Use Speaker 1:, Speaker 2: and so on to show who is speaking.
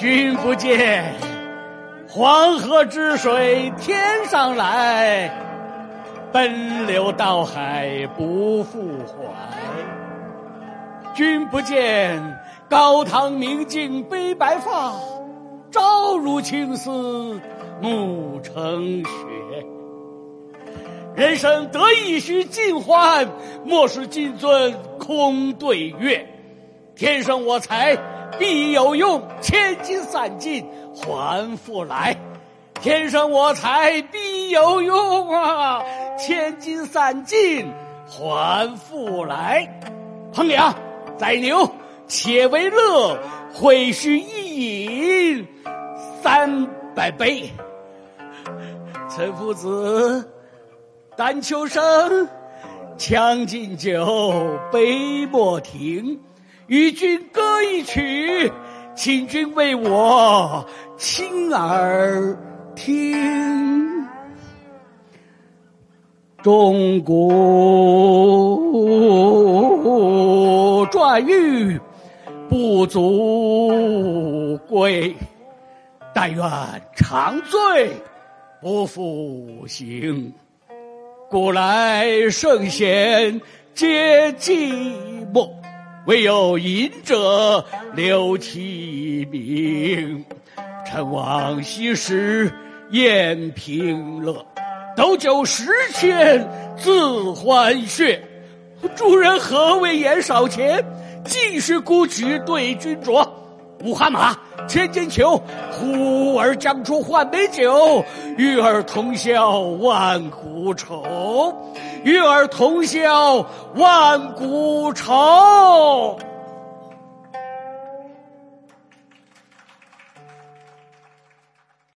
Speaker 1: 君不见，黄河之水天上来，奔流到海不复回。君不见，高堂明镜悲白发，朝如青丝暮成雪。人生得意须尽欢，莫使金樽空对月。天生我材必有用，千金散尽还复来。天生我材必有用啊，千金散尽还复来。烹羊，宰牛且为乐，会须一饮三百杯。岑夫子。丹丘生，将进酒，杯莫停。与君歌一曲，请君为我倾耳听。钟鼓馔玉不足贵，但愿长醉不复醒。古来圣贤皆寂寞，唯有饮者留其名。陈王昔时宴平乐，斗酒十千恣欢谑。主人何为言少钱？尽是沽取对君酌。五花马，千金裘，呼儿将出换美酒，与尔同销万古愁，与尔同销万古愁。